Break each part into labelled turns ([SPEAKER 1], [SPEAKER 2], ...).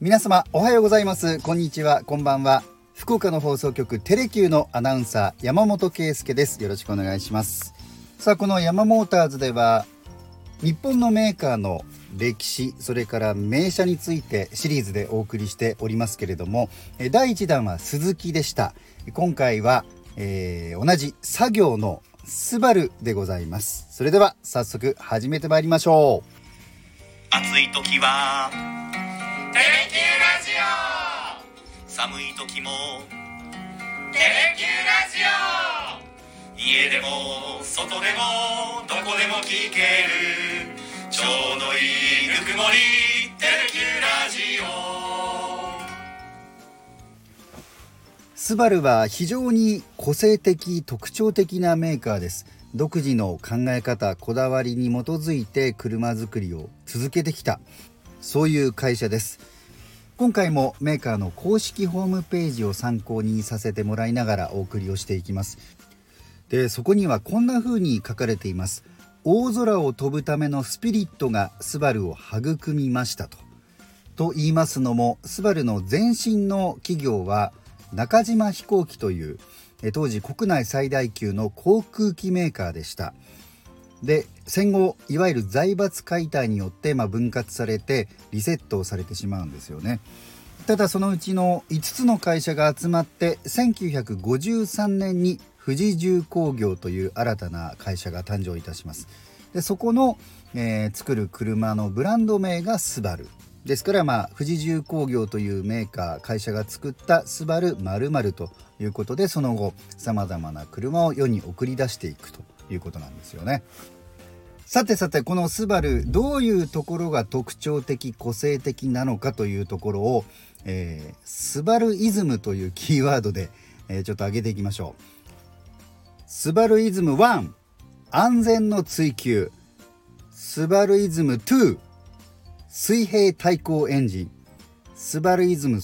[SPEAKER 1] 皆様おはようございます。こんにちは。こんばんは。福岡の放送局テレキューのアナウンサー山本圭介です。よろしくお願いします。さあこの山モーターズでは日本のメーカーの歴史それから名車についてシリーズでお送りしておりますけれども第1弾は鈴木でした。今回は、えー、同じ作業のスバルでございます。それでは早速始めてまいりましょう。
[SPEAKER 2] 暑い時はテレキューラジオ。寒い時も。テレキューラジオ。家でも外でもどこでも聞ける。ちょうどいいぬくもり。テレキューラジオ。
[SPEAKER 1] スバルは非常に個性的特徴的なメーカーです。独自の考え方こだわりに基づいて車作りを続けてきたそういう会社です。今回もメーカーの公式ホームページを参考にさせてもらいながらお送りをしていきます。でそこにはこんな風に書かれています。大空を飛ぶためのスピリットがスバルを育みましたと。と言いますのもスバルの前身の企業は中島飛行機という当時国内最大級の航空機メーカーでした。で戦後いわゆる財閥解体によって、まあ、分割されてリセットされてしまうんですよね。ただそのうちの5つの会社が集まって1953年に富士重工業という新たな会社が誕生いたします。でそこの、えー、作る車のブランド名がスバル。ですからまあ富士重工業というメーカー会社が作ったスバル〇〇ということでその後さまざまな車を世に送り出していくと。いうことなんですよね。さてさてこのスバルどういうところが特徴的個性的なのかというところを、えー、スバルイズムというキーワードで、えー、ちょっと上げていきましょう。スバルイズム1安全の追求スバルイズム2水平対向エンジンスバルイズム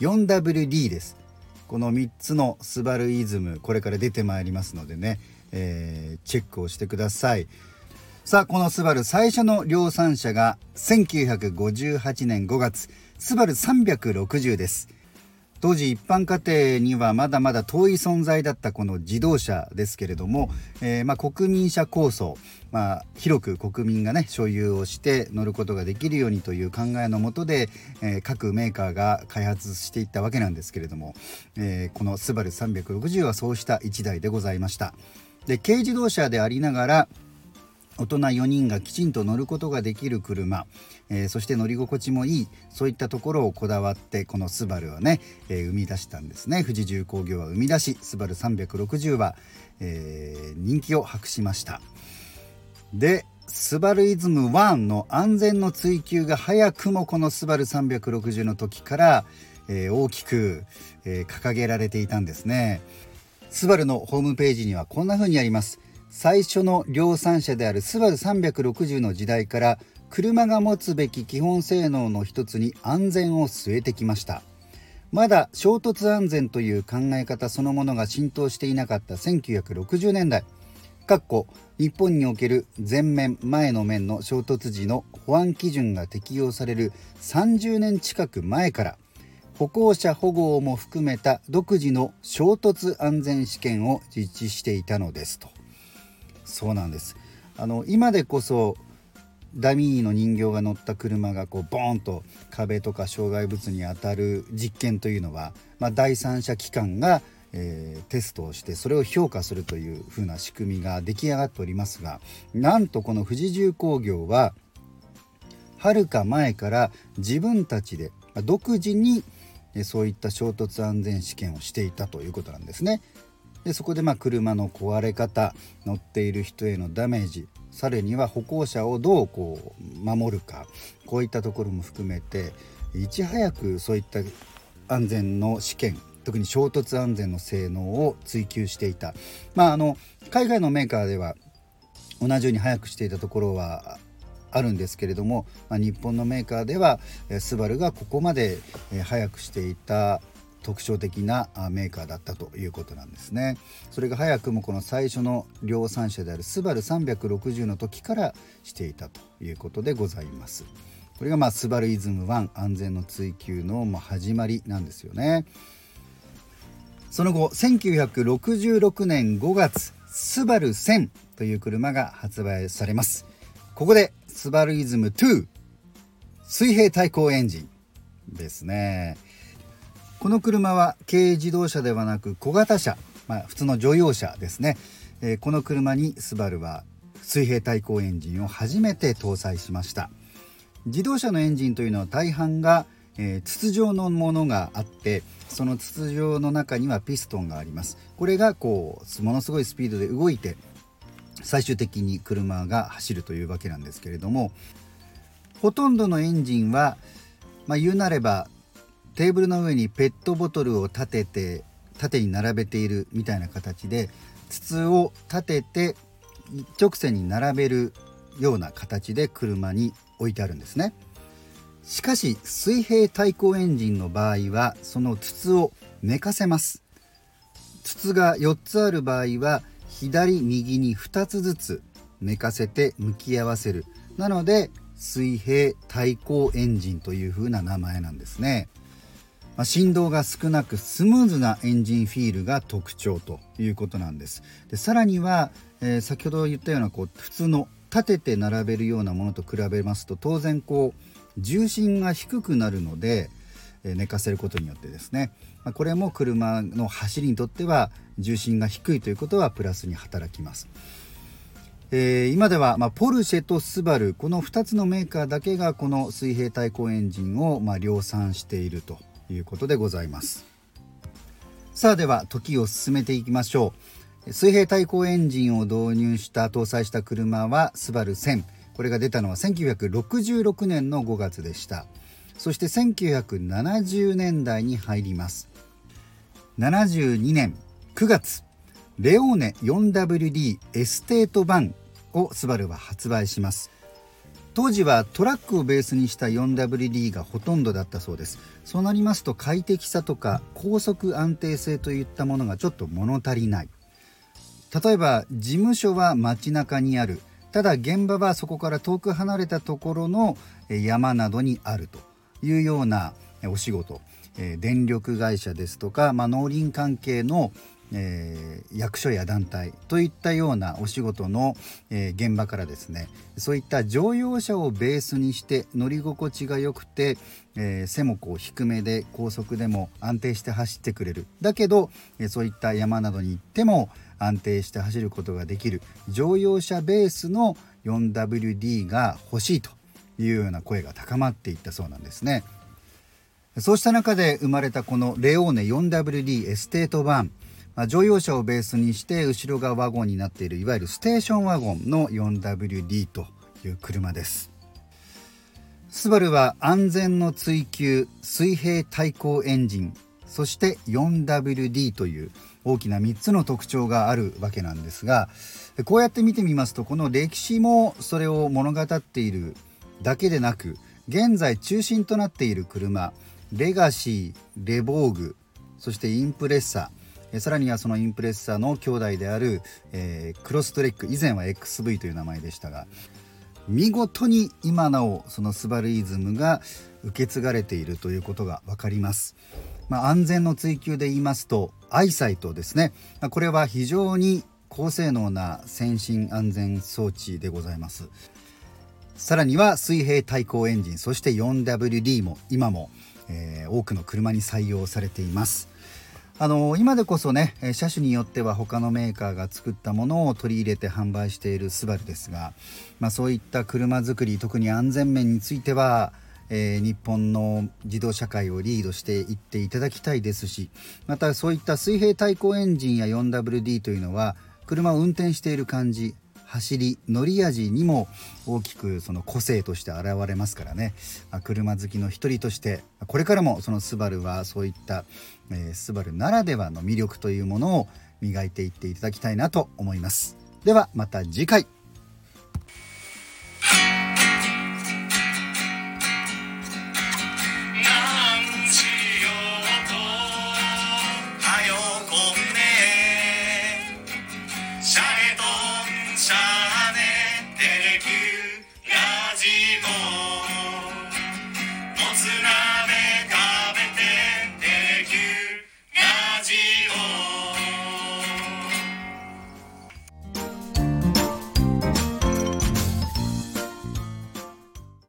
[SPEAKER 1] 34WD ですこの3つのスバルイズムこれから出てまいりますのでねえー、チェックをしてくださいさあこのスバル最初の量産車が1958年5月スバル360です当時一般家庭にはまだまだ遠い存在だったこの自動車ですけれども、えー、ま、国民車構想、まあ、広く国民がね所有をして乗ることができるようにという考えのもとで、えー、各メーカーが開発していったわけなんですけれども、えー、このスバル360はそうした1台でございました。で軽自動車でありながら大人4人がきちんと乗ることができる車、えー、そして乗り心地もいいそういったところをこだわってこのスバルはね、えー、生み出したんですね。富士重工業は生み出しスバル360は、えー、人気を博しました。でスバルイズム1の安全の追求が早くもこのスバル360の時から、え大きく、え掲げられていたんですね。スバルのホームページにはこんな風にあります。最初の量産車であるスバル360の時代から車が持つべき基本性能の一つに安全を据えてきました。まだ衝突安全という考え方そのものが浸透していなかった1960年代かっこ日本における前面前の面の衝突時の保安基準が適用される30年近く前から歩行者保護も含めた独自の衝突安全試験を実施していたのですと。そうなんです。あの今でこそダミーの人形が乗った車がこうボーンと壁とか障害物に当たる実験というのは、まあ、第三者機関が、えー、テストをしてそれを評価するというふうな仕組みが出来上がっておりますがなんとこの富士重工業ははるか前から自分たちで独自にそういった衝突安全試験をしていたということなんですね。でそこでまあ車の壊れ方乗っている人へのダメージさらには歩行者をどうこう守るかこういったところも含めていち早くそういった安全の試験特に衝突安全の性能を追求していた、まあ、あの海外のメーカーでは同じように早くしていたところはあるんですけれども、まあ、日本のメーカーではスバルがここまで早くしていた特徴的なメーカーだったということなんですね。それが早くもこの最初の量産車であるスバル360の時からしていたということでございます。これがまあスバルイズム1安全の追求のまあ始まりなんですよねその後1966年5月スバル1000という車が発売されますここでスバルイズム2水平対向エンジンですね。この車は軽自動車ではなく小型車、まあ、普通の乗用車ですね、えー、この車にスバルは水平対向エンジンを初めて搭載しました。自動車のエンジンというのは大半が、えー、筒状のものがあってその筒状の中にはピストンがあります。これがこうものすごいスピードで動いて最終的に車が走るというわけなんですけれどもほとんどのエンジンは、まあ、言うなればテーブルの上にペットボトルを立てて縦に並べているみたいな形で筒を立てて一直線に並べるような形で車に置いてあるんですね。しかし水平対向エンジンの場合はその筒を寝かせます。筒が4つある場合は左右に2つずつ寝かせて向き合わせる。なので水平対向エンジンという風な名前なんですね。まあ、振動が少なくスムーズなエンジンフィールが特徴ということなんです。でさらには、えー、先ほど言ったようなこう普通の立てて並べるようなものと比べますと当然こう重心が低くなるので、寝かせることによってですね、ま、これも車の走りにとっては重心が低いということはプラスに働きます。えー、今では、まあ、ポルシェとスバルこの2つのメーカーだけがこの水平対向エンジンを、まあ、量産しているということでございます。さあでは時を進めていきましょう。水平対向エンジンを導入した搭載した車はスバル1000これが出たのは1966年の5月でした。そして1970年代に入ります。72年9月レオーネ 4WD エステート版をスバルは発売します。当時はトラックをベースにした 4WD がほとんどだったそうです。そうなりますと快適さとか高速安定性といったものがちょっと物足りない。例えば事務所は街中にある。ただ現場はそこから遠く離れたところの山などにあると。いうようなお仕事電力会社ですとか、まあ、農林関係のえー、役所や団体といったようなお仕事の、えー、現場からですねそういった乗用車をベースにして乗り心地が良くて、えー、背もこう低めで高速でも安定して走ってくれる。だけど、えそういった山などに行っても安定して走ることができる。乗用車ベースの 4WD が欲しいと。いうような声が高まっていったそうなんですね。そうした中で生まれたこのレオーネ 4WD エステート版まあ、乗用車をベースにして後ろがワゴンになっているいわゆるステーションワゴンの 4WD という車ですスバルは安全の追求水平対向エンジンそして 4WD という大きな3つの特徴があるわけなんですがこうやって見てみますとこの歴史もそれを物語っているだけでなく現在中心となっている車レガシーレボーグそしてインプレッサさらにはそのインプレッサの兄弟である、えー、クロストレック以前は XV という名前でしたが見事に今なおそのスバルイズムが受け継がれているということが分かります。まあ、安全の追求で言いますとアイサイトですねこれは非常に高性能な先進安全装置でございますさらには水平対向エンジンそして 4WD も今も、えー、多くの車に採用されています。あの今でこそね車種によっては他のメーカーが作ったものを取り入れて販売しているスバルですが、まあ、そういった車作り特に安全面については、えー、日本の自動車界をリードしていっていただきたいですしまたそういった水平対向エンジンや 4WD というのは車を運転している感じ走り乗り味にも大きくその個性として現れますからね。車好きの一人としてこれからもそのスバルはそういった、えー、スバルならではの魅力というものを磨いていっていただきたいなと思います。ではまた次回。